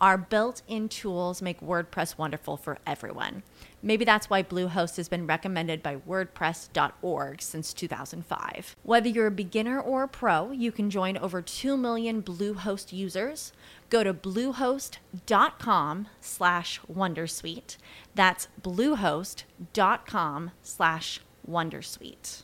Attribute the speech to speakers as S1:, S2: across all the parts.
S1: Our built in tools make WordPress wonderful for everyone. Maybe that's why Bluehost has been recommended by WordPress.org since 2005. Whether you're a beginner or a pro, you can join over 2 million Bluehost users. Go to bluehost.com slash Wondersuite. That's bluehost.com slash Wondersuite.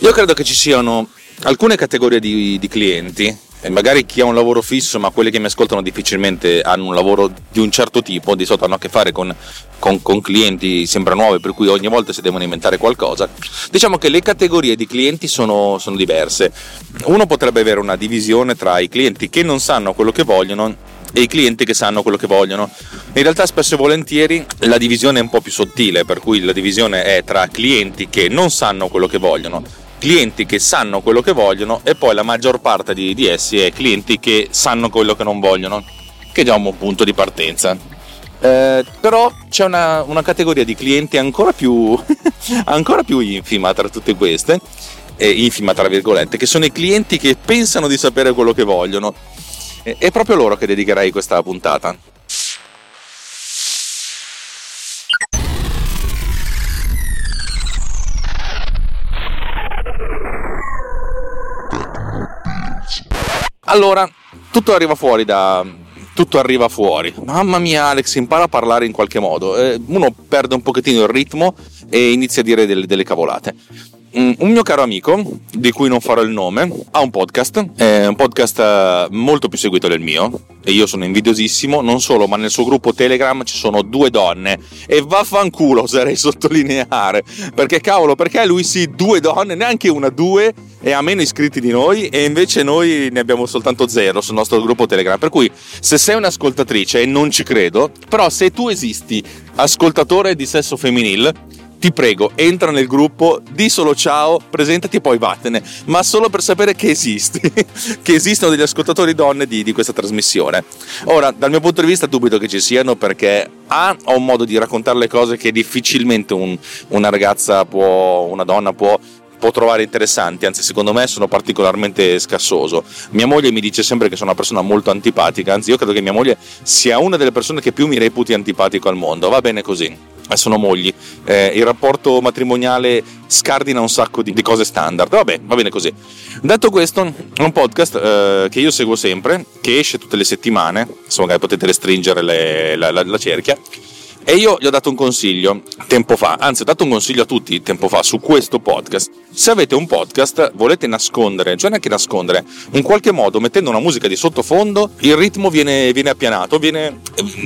S2: Io credo che ci siano alcune categorie di, di clienti e magari chi ha un lavoro fisso, ma quelli che mi ascoltano difficilmente hanno un lavoro di un certo tipo, di solito hanno a che fare con, con, con, clienti sempre nuovi, per cui ogni volta si devono inventare qualcosa. Diciamo che le categorie di clienti sono, sono diverse. Uno potrebbe avere una divisione tra i clienti che non sanno quello che vogliono e i clienti che sanno quello che vogliono. In realtà spesso e volentieri la divisione è un po' più sottile, per cui la divisione è tra clienti che non sanno quello che vogliono clienti che sanno quello che vogliono e poi la maggior parte di, di essi è clienti che sanno quello che non vogliono, che è già un punto di partenza. Eh, però c'è una, una, categoria di clienti ancora più, ancora più infima tra tutte queste, eh, infima tra virgolette, che sono i clienti che pensano di sapere quello che vogliono. Eh, è proprio loro che dedicherei questa puntata. Allora, tutto arriva fuori da, tutto arriva fuori. Mamma mia, Alex, impara a parlare in qualche modo. Eh, uno perde un pochettino il ritmo e inizia a dire delle, delle cavolate. Mm, un mio caro amico, di cui non farò il nome, ha un podcast, è un podcast eh, molto più seguito del mio e io sono invidiosissimo, non solo, ma nel suo gruppo Telegram ci sono due donne e vaffanculo oserei sottolineare, perché cavolo, perché lui sì, due donne, neanche una, due e ha meno iscritti di noi e invece noi ne abbiamo soltanto zero sul nostro gruppo Telegram, per cui se sei un'ascoltatrice e non ci credo, però se tu esisti ascoltatore di sesso femminile ti prego, entra nel gruppo, di solo ciao, presentati e poi vattene, ma solo per sapere che esisti, che esistono degli ascoltatori donne di, di, questa trasmissione. Ora, dal mio punto di vista dubito che ci siano perché A, ho un modo di raccontare le cose che difficilmente un, una ragazza può, una donna può può trovare interessanti, anzi secondo me sono particolarmente scassoso. Mia moglie mi dice sempre che sono una persona molto antipatica, anzi io credo che mia moglie sia una delle persone che più mi reputi antipatico al mondo, va bene così sono mogli, eh, il rapporto matrimoniale scardina un sacco di, di, cose standard, vabbè, va bene così. Detto questo, è un podcast eh, che io seguo sempre, che esce tutte le settimane, insomma potete restringere le, la, la, la cerchia, e io gli ho dato un consiglio tempo fa, anzi ho dato un consiglio a tutti tempo fa su questo podcast. Se avete un podcast, volete nascondere, cioè neanche nascondere, in qualche modo mettendo una musica di sottofondo, il ritmo viene, viene appianato, viene,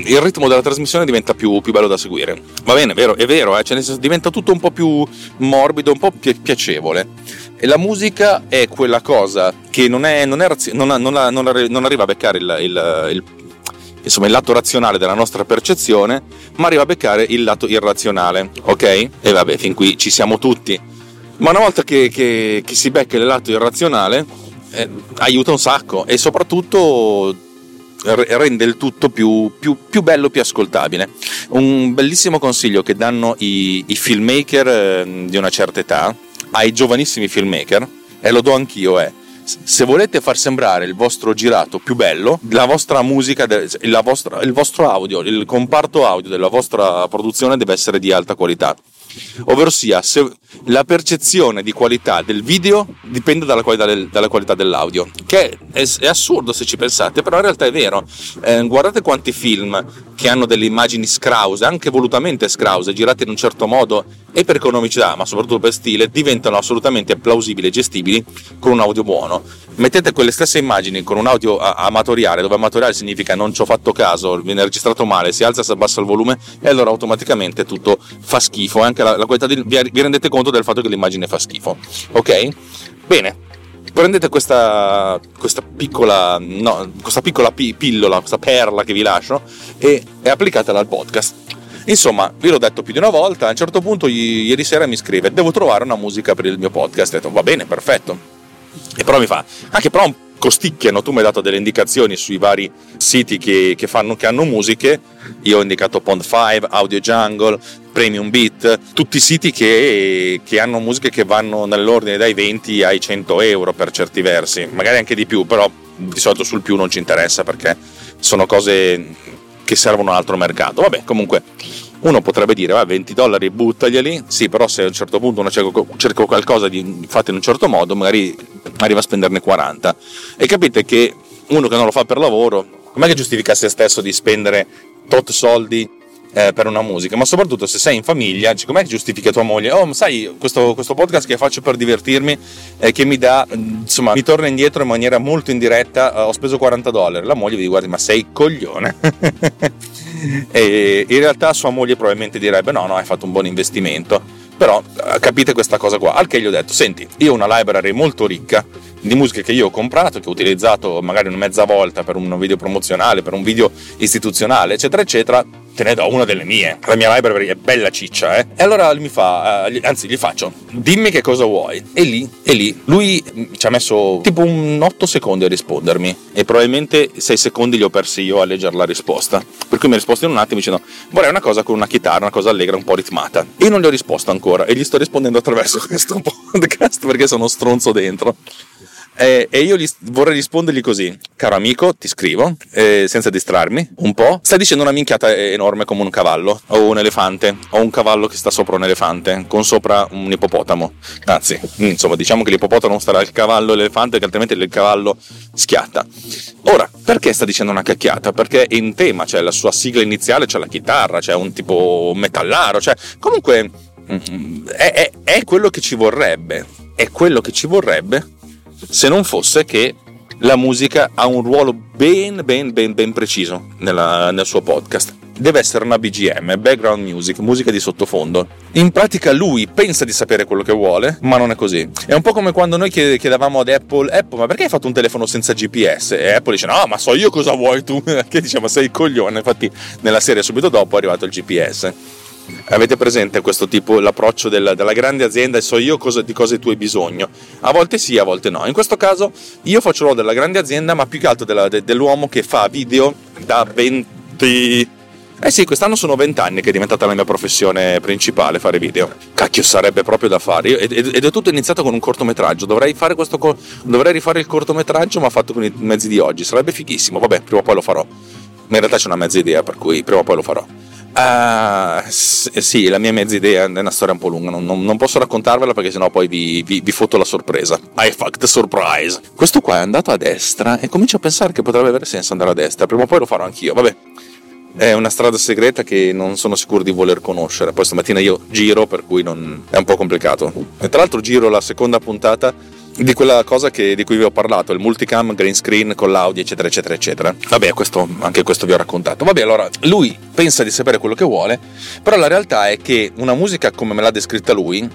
S2: il ritmo della trasmissione diventa più, più, bello da seguire. Va bene, è vero, è vero, eh? cioè, diventa tutto un po' più morbido, un po' pi- piacevole. E la musica è quella cosa che non, è, non, è razio- non, non arriva a beccare il, il, il insomma il lato razionale della nostra percezione, ma arriva a beccare il lato irrazionale, ok? E vabbè, fin qui ci siamo tutti. Ma una volta che, che, che si becca il lato irrazionale, eh, aiuta un sacco e soprattutto rende il tutto più, più, più, bello, più ascoltabile. Un bellissimo consiglio che danno i, i filmmaker eh, di una certa età ai giovanissimi filmmaker, e lo do anch'io, è se volete far sembrare il vostro girato più bello, la vostra musica, la vostra, il vostro audio, il comparto audio della vostra produzione deve essere di alta qualità. Ovvero sia la percezione di qualità del video dipende dalla qualità, del, dalla qualità dell'audio, che è, è, assurdo se ci pensate, però in realtà è vero. Eh, guardate quanti film che hanno delle immagini scrause, anche volutamente scrause, girate in un certo modo e per economicità, ma soprattutto per stile, diventano assolutamente plausibili e gestibili con un audio buono. Mettete quelle stesse immagini con un audio amatoriale, dove amatoriale significa non ci ho fatto caso, viene registrato male, si alza si abbassa il volume e allora automaticamente tutto fa schifo. Anche la, la qualità di, vi, vi rendete conto del fatto che l'immagine fa schifo. Ok? Bene, prendete questa, questa piccola, no, questa piccola pillola, questa perla che vi lascio e, e applicatela al podcast. Insomma, vi l'ho detto più di una volta, a un certo punto ieri sera mi scrive, devo trovare una musica per il mio podcast. Ho detto, va bene, perfetto. E però mi fa, anche però costicchiano, tu mi hai dato delle indicazioni sui vari siti che, che, fanno, che hanno musiche, io ho indicato Pond5, Audio Jungle, Premium Beat, tutti siti che, che, hanno musiche che vanno nell'ordine dai 20 ai 100 euro per certi versi, magari anche di più, però di solito sul più non ci interessa perché sono cose che servono un altro mercato. Vabbè, comunque uno potrebbe dire, va, 20 dollari buttaglieli, sì, però se a un certo punto uno cerca qualcosa di fatto in un certo modo, magari arriva a spenderne 40. E capite che uno che non lo fa per lavoro, com'è che giustifica se stesso di spendere tot soldi eh, per una musica, ma soprattutto se sei in famiglia, com'è che giustifica tua moglie? Oh, sai, questo, questo podcast che faccio per divertirmi, eh, che mi dà, insomma, mi torna indietro in maniera molto indiretta, eh, ho speso 40 dollari. La moglie vi guarda, ma sei coglione. e in realtà sua moglie probabilmente direbbe no, no, hai fatto un buon investimento. Però eh, capite questa cosa qua. Al che gli ho detto, senti, io ho una library molto ricca di musiche che io ho comprato, che ho utilizzato magari una mezza volta per un video promozionale, per un video istituzionale, eccetera, eccetera te ne do una delle mie. La mia library è bella ciccia, eh. E allora mi fa, uh, anzi, gli faccio, dimmi che cosa vuoi. E lì, e lì, lui ci ha messo tipo un 8 secondi a rispondermi. E probabilmente 6 secondi li ho persi io a leggere la risposta. Per cui mi ha risposto in un attimo dicendo, vorrei una cosa con una chitarra, una cosa allegra, un po' ritmata. E io non gli ho risposto ancora. E gli sto rispondendo attraverso questo podcast perché sono stronzo dentro. Eh, e io gli, vorrei rispondergli così, caro amico, ti scrivo, eh, senza distrarmi un po'. Stai dicendo una minchiata enorme come un cavallo, o un elefante, o un cavallo che sta sopra un elefante, con sopra un ippopotamo. Anzi, insomma, diciamo che l'ippopotamo starà al cavallo e l'elefante, che altrimenti il cavallo schiatta. Ora, perché sta dicendo una cacchiata? Perché in tema c'è la sua sigla iniziale, c'è la chitarra, c'è un tipo metallaro, cioè comunque mm, è, è, è quello che ci vorrebbe. È quello che ci vorrebbe se non fosse che la musica ha un ruolo ben ben ben ben preciso nella, nel suo podcast. Deve essere una BGM, background music, musica di sottofondo. In pratica lui pensa di sapere quello che vuole, ma non è così. È un po' come quando noi chiedevamo ad Apple, Apple, ma perché hai fatto un telefono senza GPS? E Apple dice, no, ma so io cosa vuoi tu. che diciamo, sei coglione. Infatti nella serie subito dopo è arrivato il GPS. Avete presente questo tipo, l'approccio della, della grande azienda e so io cosa, di cosa tu hai bisogno? A volte sì, a volte no. In questo caso io faccio l'uomo della grande azienda, ma più che altro della, de, dell'uomo che fa video da 20... Eh sì, quest'anno sono 20 anni che è diventata la mia professione principale fare video. Cacchio, sarebbe proprio da fare. Io, ed, ed, è tutto iniziato con un cortometraggio. Dovrei, questo, dovrei rifare il cortometraggio, ma fatto con i mezzi di oggi. Sarebbe fighissimo. Vabbè, prima o poi lo farò. Ma in realtà c'è una mezza idea, per cui prima o poi lo farò. Uh, sì, la mia mezza idea è una storia un po' lunga, non, non, posso raccontarvela perché sennò poi vi, vi, vi fotto la sorpresa. I fucked surprise. Questo qua è andato a destra e comincio a pensare che potrebbe avere senso andare a destra, prima o poi lo farò anch'io, vabbè. È una strada segreta che non sono sicuro di voler conoscere. Poi stamattina io giro, per cui non... è un po' complicato. E tra l'altro giro la seconda puntata di quella cosa che, di cui vi ho parlato, il multicam, green screen con l'audio, eccetera, eccetera, eccetera. Vabbè, questo, anche questo vi ho raccontato. Vabbè, allora, lui pensa di sapere quello che vuole, però la realtà è che una musica come me l'ha descritta lui,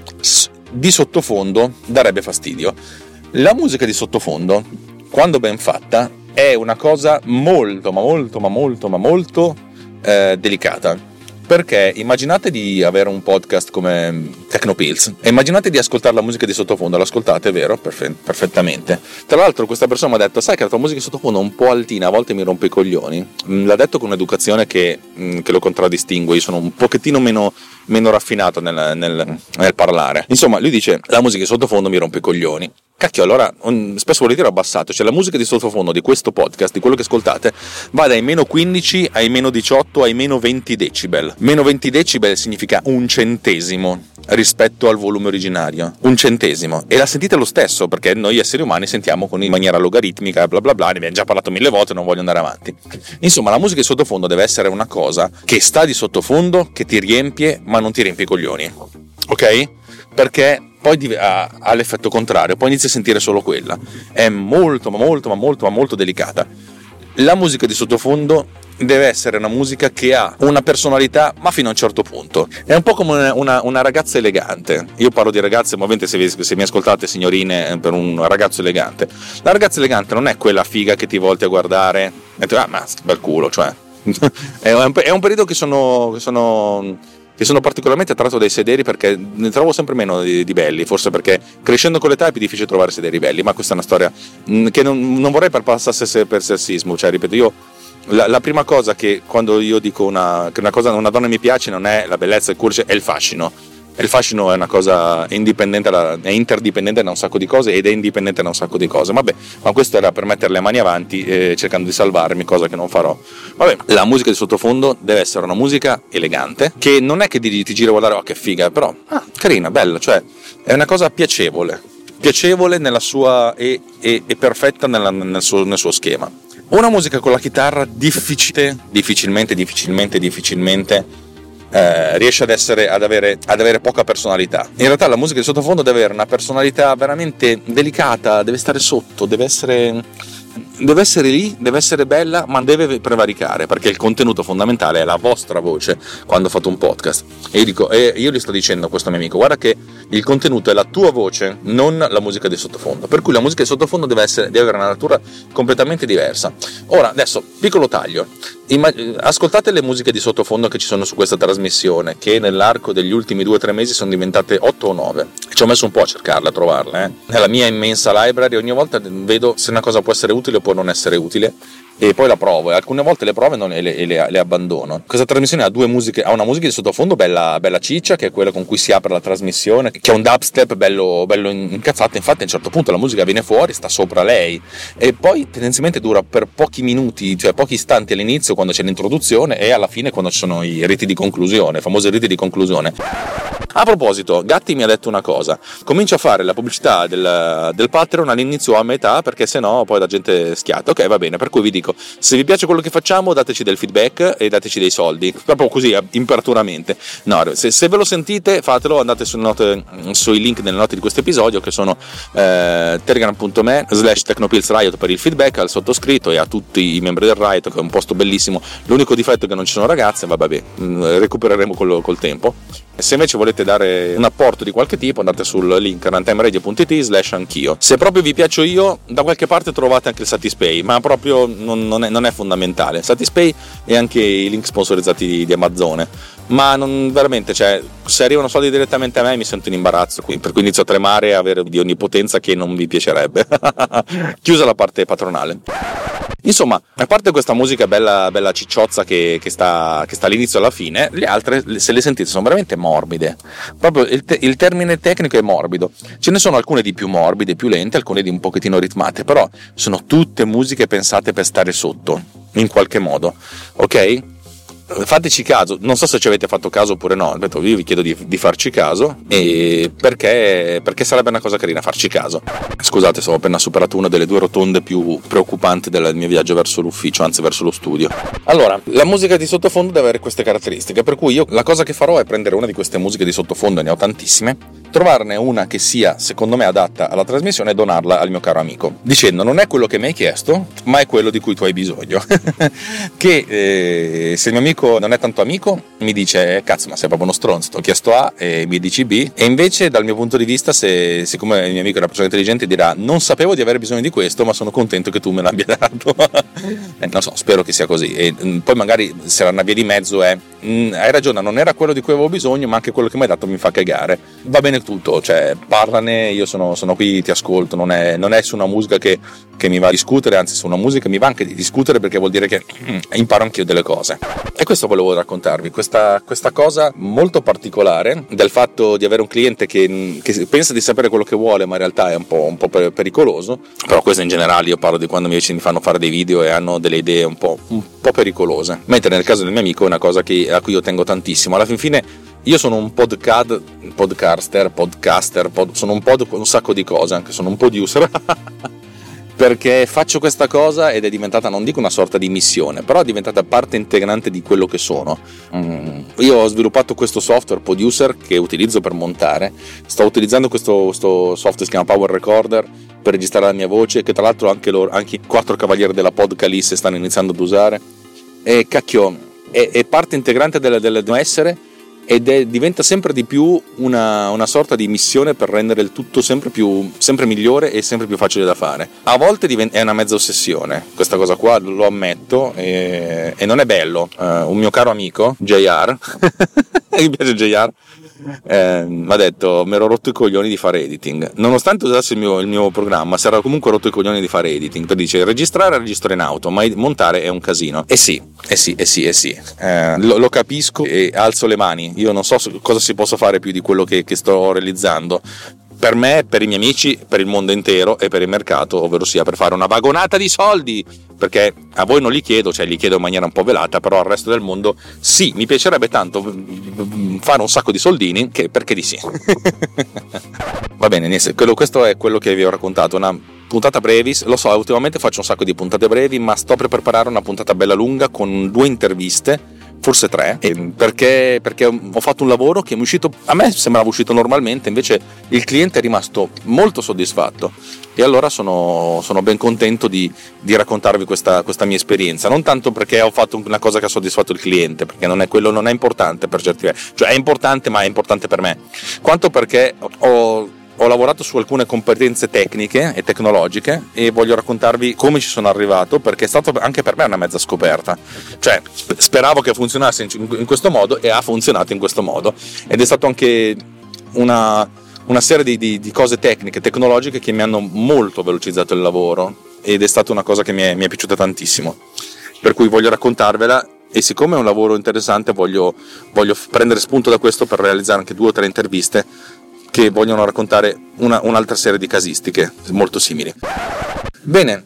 S2: di sottofondo darebbe fastidio. La musica di sottofondo, quando ben fatta, è una cosa molto, ma molto, ma molto, ma molto eh, delicata perché immaginate di avere un podcast come Technopills e immaginate di ascoltare la musica di sottofondo, l'ascoltate, vero? Perfe- perfettamente. Tra l'altro questa persona mi ha detto, sai che la tua musica di sottofondo è un po' altina, a volte mi rompe i coglioni. Mm, l'ha detto con un'educazione che, mm, che lo contraddistingue, io sono un pochettino meno, meno raffinato nel, nel, nel parlare. Insomma, lui dice, la musica di sottofondo mi rompe i coglioni. Cacchio, allora spesso volentieri ho abbassato, cioè la musica di sottofondo di questo podcast, di quello che ascoltate, va dai meno 15 ai meno 18 ai meno 20 decibel. Meno 20 decibel significa un centesimo rispetto al volume originario, un centesimo. E la sentite lo stesso, perché noi esseri umani sentiamo in maniera logaritmica, bla bla bla, ne abbiamo già parlato mille volte, non voglio andare avanti. Insomma, la musica di sottofondo deve essere una cosa che sta di sottofondo, che ti riempie, ma non ti riempie i coglioni. Ok? Perché poi ha, l'effetto contrario, poi inizi a sentire solo quella. È molto, ma molto, ma molto, ma molto delicata. La musica di sottofondo deve essere una musica che ha una personalità, ma fino a un certo punto. È un po' come una, una, una ragazza elegante. Io parlo di ragazze, ma ovviamente se, vi, se mi ascoltate, signorine, eh, per un ragazzo elegante. La ragazza elegante non è quella figa che ti volti a guardare e ti ah, ma bel culo, cioè. è, un, è un periodo che sono, che sono che sono particolarmente attratto dai sederi perché ne trovo sempre meno di, di, belli, forse perché crescendo con l'età è più difficile trovare sederi belli, ma questa è una storia mm, che non, non vorrei passasse per sessismo, cioè ripeto, io la, la, prima cosa che quando io dico una, che una, cosa, una donna mi piace non è la bellezza, il curce, è il fascino il fascino è una cosa indipendente, è interdipendente da un sacco di cose ed è indipendente da un sacco di cose. Vabbè, ma questo era per mettere le mani avanti eh, cercando di salvarmi, cosa che non farò. Vabbè, la musica di sottofondo deve essere una musica elegante, che non è che ti, ti gira a guardare, oh che figa, però ah, carina, bella, cioè è una cosa piacevole, piacevole nella sua e, e, e perfetta nella, nel, suo, nel suo schema. Una musica con la chitarra difficile, difficilmente, difficilmente, difficilmente eh, riesce ad, essere, ad, avere, ad, avere, poca personalità. In realtà la musica di sottofondo deve avere una personalità veramente delicata, deve stare sotto, deve essere deve essere lì, deve essere bella, ma deve prevaricare perché il contenuto fondamentale è la vostra voce quando fate un podcast. E io, dico, e io gli sto dicendo a questo mio amico: guarda che il contenuto è la tua voce, non la musica di sottofondo. Per cui la musica di sottofondo deve, essere, deve avere una natura completamente diversa. Ora, adesso, piccolo taglio. ascoltate le musiche di sottofondo che ci sono su questa trasmissione, che nell'arco degli ultimi 2-3 mesi sono diventate 8 o 9. Ci ho messo un po' a cercarle, a trovarle. Eh. Nella mia immensa library ogni volta vedo se una cosa può essere utile o può non essere utile e poi la provo e alcune volte le provo e, le, le, le, abbandono. Questa trasmissione ha due musiche, ha una musica di sottofondo bella, bella ciccia che è quella con cui si apre la trasmissione, che è un dubstep bello, bello incazzato, infatti a un certo punto la musica viene fuori, sta sopra lei e poi tendenzialmente dura per pochi minuti, cioè pochi istanti all'inizio quando c'è l'introduzione e alla fine quando ci sono i riti di conclusione, i famosi riti di conclusione. A proposito, Gatti mi ha detto una cosa, comincia a fare la pubblicità del, del Patreon all'inizio o a metà perché sennò poi la gente schiatta. Ok, va bene, per cui vi dico, se vi piace quello che facciamo dateci del feedback e dateci dei soldi, proprio così, imperaturamente. No, se, se ve lo sentite fatelo, andate su note, sui link nelle note di questo episodio che sono eh, telegram.me slash technopillsriot per il feedback al sottoscritto e a tutti i membri del Riot che è un posto bellissimo. L'unico difetto è che non ci sono ragazze, ma vabbè, mm, recupereremo col, col tempo. Se invece volete dare un apporto di qualche tipo andate sul link runtimeradio.it slash anch'io. Se proprio vi piaccio io, da qualche parte trovate anche il Satispay, ma proprio non, non, è, non è, fondamentale. Satispay e anche i link sponsorizzati di, di Amazon. Ma non, veramente, cioè, se arrivano soldi direttamente a me mi sento in imbarazzo, per cui inizio a tremare e avere di onnipotenza che non vi piacerebbe. Chiusa la parte patronale. Insomma, a parte questa musica bella, bella cicciozza che, che, sta, che, sta, all'inizio e alla fine, le altre, se le sentite, sono veramente morbide. Proprio il, te, il, termine tecnico è morbido. Ce ne sono alcune di più morbide, più lente, alcune di un pochettino ritmate, però sono tutte musiche pensate per stare sotto, in qualche modo. Ok? Fateci caso, non so se ci avete fatto caso oppure no, io vi chiedo di, di farci caso perché, perché, sarebbe una cosa carina farci caso. Scusate, ho appena superato una delle due rotonde più preoccupanti del mio viaggio verso l'ufficio, anzi verso lo studio. Allora, la musica di sottofondo deve avere queste caratteristiche, per cui io la cosa che farò è prendere una di queste musiche di sottofondo, ne ho tantissime, trovarne una che sia secondo me adatta alla trasmissione e donarla al mio caro amico, dicendo non è quello che mi hai chiesto, ma è quello di cui tu hai bisogno. che eh, se il mio amico non è tanto amico, mi dice cazzo, ma sei proprio uno stronzo, ti ho chiesto A e mi dici B, e invece dal mio punto di vista, se, siccome il mio amico è una persona intelligente, dirà non sapevo di avere bisogno di questo, ma sono contento che tu me l'abbia dato. eh, non so, spero che sia così. E mm, poi magari se la via di mezzo è mm, hai ragione, non era quello di cui avevo bisogno, ma anche quello che mi hai dato mi fa cagare. Va bene tutto, cioè parlane, io sono, sono qui, ti ascolto, non è, non è su una musica che, che, mi va a discutere, anzi su una musica mi va anche di discutere perché vuol dire che mm, imparo anch'io delle cose. E questo volevo raccontarvi, questa, questa cosa molto particolare del fatto di avere un cliente che, che, pensa di sapere quello che vuole, ma in realtà è un po', un po pericoloso. Però questo in generale, io parlo di quando invece mi fanno fare dei video e hanno delle idee un po', un po pericolose. Mentre nel caso del mio amico è una cosa che, a cui io tengo tantissimo. Alla fin fine io sono un podcast, podcaster, podcaster, pod, sono un pod un sacco di cose, anche sono un producer. perché faccio questa cosa ed è diventata, non dico una sorta di missione, però è diventata parte integrante di quello che sono. Mm. Io ho sviluppato questo software producer che utilizzo per montare, sto utilizzando questo, questo software che si chiama Power Recorder per registrare la mia voce, che tra l'altro anche, loro, anche i quattro cavalieri della Podcalisse stanno iniziando ad usare. E cacchio, è, è parte integrante del, del mio essere ed è, diventa sempre di più una, una, sorta di missione per rendere il tutto sempre, più, sempre migliore e sempre più facile da fare. A volte è una mezza ossessione, questa cosa qua lo ammetto e, e non è bello. Uh, un mio caro amico, JR, mi piace JR, eh, mi ha detto mi ero rotto i coglioni di fare editing nonostante usassi il mio, il mio programma si era comunque rotto i coglioni di fare editing. Per dice registrare registro in auto ma montare è un casino. E eh sì eh sì eh sì eh sì. Eh, lo, lo, capisco e alzo le mani. Io non so cosa si possa fare più di quello che, che sto realizzando per me, per i miei amici, per il mondo intero e per il mercato, ovvero sia per fare una vagonata di soldi, perché a voi non li chiedo, cioè li chiedo in maniera un po' velata, però al resto del mondo sì, mi piacerebbe tanto fare un sacco di soldini, che, perché di sì. Va bene, questo è quello che vi ho raccontato, una puntata brevis, lo so, ultimamente faccio un sacco di puntate brevi, ma sto per preparare una puntata bella lunga con due interviste forse tre, perché, perché, ho fatto un lavoro che mi è uscito, a me sembrava uscito normalmente, invece il cliente è rimasto molto soddisfatto. E allora sono, sono ben contento di, di raccontarvi questa, questa, mia esperienza, non tanto perché ho fatto una cosa che ha soddisfatto il cliente, perché non è, quello non è importante per certi versi, cioè è importante ma è importante per me, quanto perché ho ho lavorato su alcune competenze tecniche e tecnologiche e voglio raccontarvi come ci sono arrivato perché è stato anche per me una mezza scoperta. Cioè, speravo che funzionasse in questo modo e ha funzionato in questo modo ed è stato anche una, una serie di, di, di cose tecniche, tecnologiche che mi hanno molto velocizzato il lavoro ed è stata una cosa che mi è, mi è piaciuta tantissimo. Per cui voglio raccontarvela e siccome è un lavoro interessante voglio, voglio prendere spunto da questo per realizzare anche due o tre interviste che vogliono raccontare una, un'altra serie di casistiche molto simili. Bene,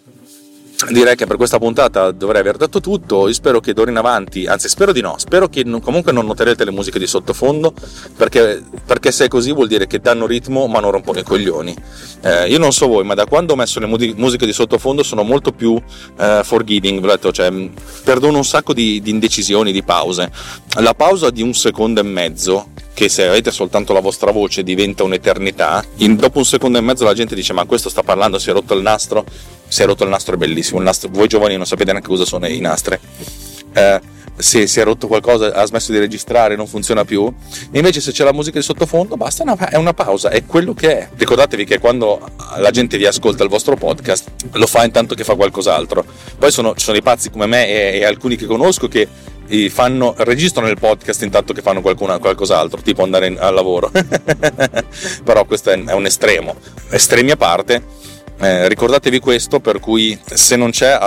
S2: direi che per questa puntata dovrei aver detto tutto. Io spero che d'ora in avanti, anzi, spero di no. Spero che comunque non noterete le musiche di sottofondo, perché, perché, se è così vuol dire che danno ritmo ma non rompono i coglioni. Eh, io non so voi, ma da quando ho messo le musiche di sottofondo sono molto più eh, forgiving, cioè perdono un sacco di, di indecisioni, di pause. La pausa di un secondo e mezzo che se avete soltanto la vostra voce diventa un'eternità, in, dopo un secondo e mezzo la gente dice ma questo sta parlando, si è rotto il nastro, si è rotto il nastro è bellissimo, il nastro, voi giovani non sapete neanche cosa sono i nastri. Eh, se si è rotto qualcosa, ha smesso di registrare, non funziona più. Invece, se c'è la musica di sottofondo, basta, una, è una pausa, è quello che è. Ricordatevi che quando la gente vi ascolta il vostro podcast, lo fa intanto che fa qualcos'altro. Poi sono, ci sono i pazzi come me e, e alcuni che conosco che fanno, registrano il podcast intanto che fanno qualcuna, qualcos'altro, tipo andare in, al lavoro. Però questo è, è un estremo. Estremi a parte. Eh, ricordatevi questo per cui se non, c'è,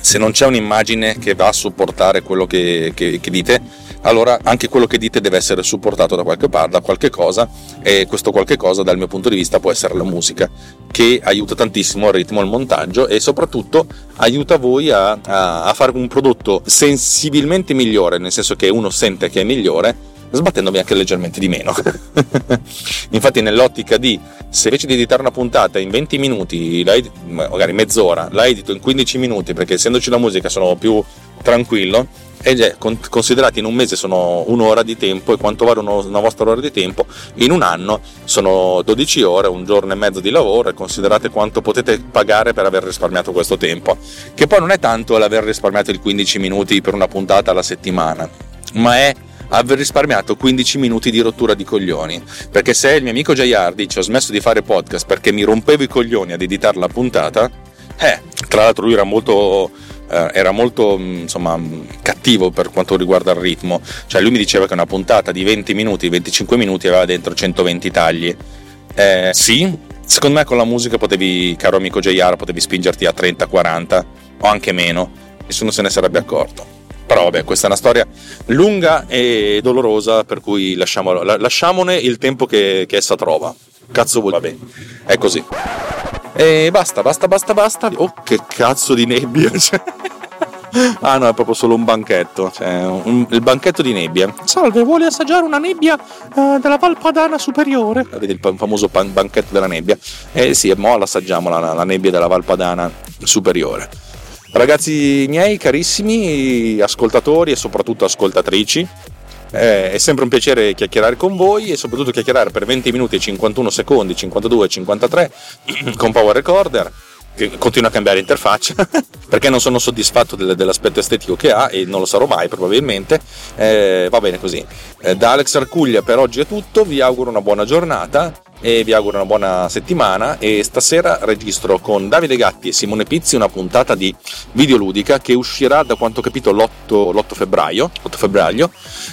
S2: se non c'è un'immagine che va a supportare quello che, che, che dite allora anche quello che dite deve essere supportato da qualche parte, da qualche cosa e questo qualche cosa dal mio punto di vista può essere la musica che aiuta tantissimo il ritmo, il montaggio e soprattutto aiuta voi a, a, a fare un prodotto sensibilmente migliore, nel senso che uno sente che è migliore sbattendovi anche leggermente di meno. Infatti, nell'ottica di se invece di editare una puntata in 20 minuti, magari mezz'ora, la edito in 15 minuti perché essendoci la musica sono più tranquillo, e già, considerati in un mese sono un'ora di tempo e quanto vale una vostra ora di tempo, in un anno sono 12 ore, un giorno e mezzo di lavoro e considerate quanto potete pagare per aver risparmiato questo tempo, che poi non è tanto l'aver risparmiato il 15 minuti per una puntata alla settimana, ma è aver risparmiato 15 minuti di rottura di coglioni. Perché se il mio amico JR dice ho smesso di fare podcast perché mi rompevo i coglioni ad editare la puntata, eh, tra l'altro lui era molto eh, era molto insomma, cattivo per quanto riguarda il ritmo, cioè lui mi diceva che una puntata di 20 minuti, 25 minuti aveva dentro 120 tagli. Eh, sì, secondo me con la musica potevi, caro amico JR, potevi spingerti a 30-40 o anche meno, nessuno se ne sarebbe accorto. Però vabbè, questa è una storia lunga e dolorosa, per cui lasciamolo, lasciamone il tempo che, che essa trova. Cazzo vuol vabbè, è così. E basta, basta, basta, basta. Oh, che cazzo di nebbia. ah no, è proprio solo un banchetto, cioè un, il banchetto di nebbia. Salve, vuole assaggiare una nebbia uh, della Valpadana superiore? Vedi il famoso pan- banchetto della nebbia? Eh sì, mo l'assaggiamo la, la nebbia della Valpadana superiore. Ragazzi miei carissimi ascoltatori e soprattutto ascoltatrici, eh, è sempre un piacere chiacchierare con voi e soprattutto chiacchierare per 20 minuti e 51 secondi, 52 e 53 con Power Recorder che continua a cambiare interfaccia perché non sono soddisfatto del, dell'aspetto estetico che ha e non lo sarò mai probabilmente. Eh, va bene così. Eh, da Alex Arcuglia per oggi è tutto vi auguro una buona giornata e vi auguro una buona settimana e stasera registro con Davide Gatti e Simone Pizzi una puntata di videoludica che uscirà da quanto ho capito l'8, l'8 febbraio, 8 febbraio.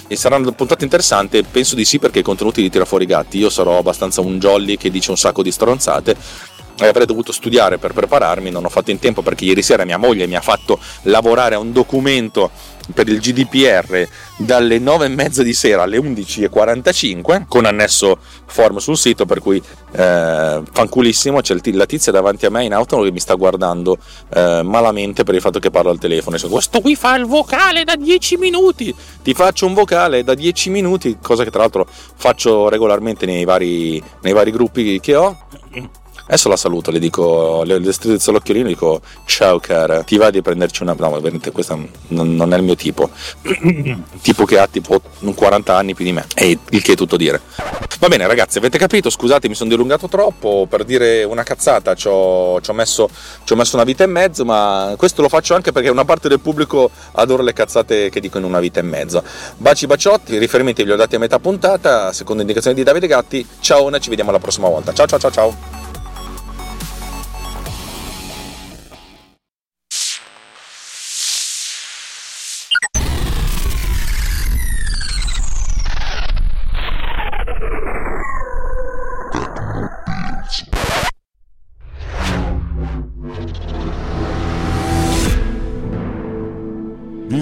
S2: E sarà una puntata interessante penso di sì perché i contenuti di Tira Fuori Gatti. Io sarò abbastanza un jolly che dice un sacco di stronzate. Avrei dovuto studiare per prepararmi, non ho fatto in tempo perché ieri sera mia moglie mi ha fatto lavorare a un documento per il GDPR dalle 9 e mezza di sera alle 11.45 con annesso form sul sito per cui eh, fanculissimo c'è la tizia davanti a me in auto che mi sta guardando eh, malamente per il fatto che parlo al telefono. E dico questo qui fa il vocale da 10 minuti! Ti faccio un vocale da 10 minuti cosa che tra l'altro faccio regolarmente nei vari, nei vari gruppi che ho Adesso la saluto, le dico, le, le strizzo l'occhiolino e dico ciao cara, ti va di prenderci una... No, veramente questo non, non, è il mio tipo. tipo che ha tipo 40 anni più di me, e il che è tutto dire. Va bene ragazzi, avete capito? Scusate, mi sono dilungato troppo, per dire una cazzata ci ho, ci ho, messo, ci ho messo una vita e mezzo, ma questo lo faccio anche perché una parte del pubblico adora le cazzate che dico in una vita e mezzo. Baci baciotti, riferimenti vi ho dati a metà puntata, secondo indicazioni di Davide Gatti. Ciao, ci vediamo la prossima volta. Ciao ciao ciao ciao.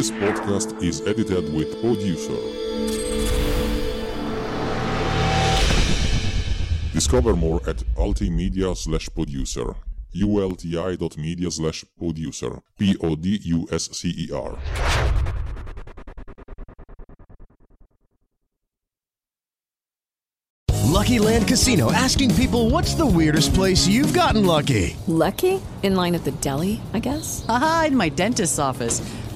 S3: This podcast is edited with producer. Discover more at ultimedia slash producer. ulti.media slash producer. P-O-D-U-S-C-E-R.
S4: Lucky Land Casino asking people what's the weirdest place you've gotten lucky?
S5: Lucky? In line at the deli, I guess?
S6: Aha, in my dentist's office.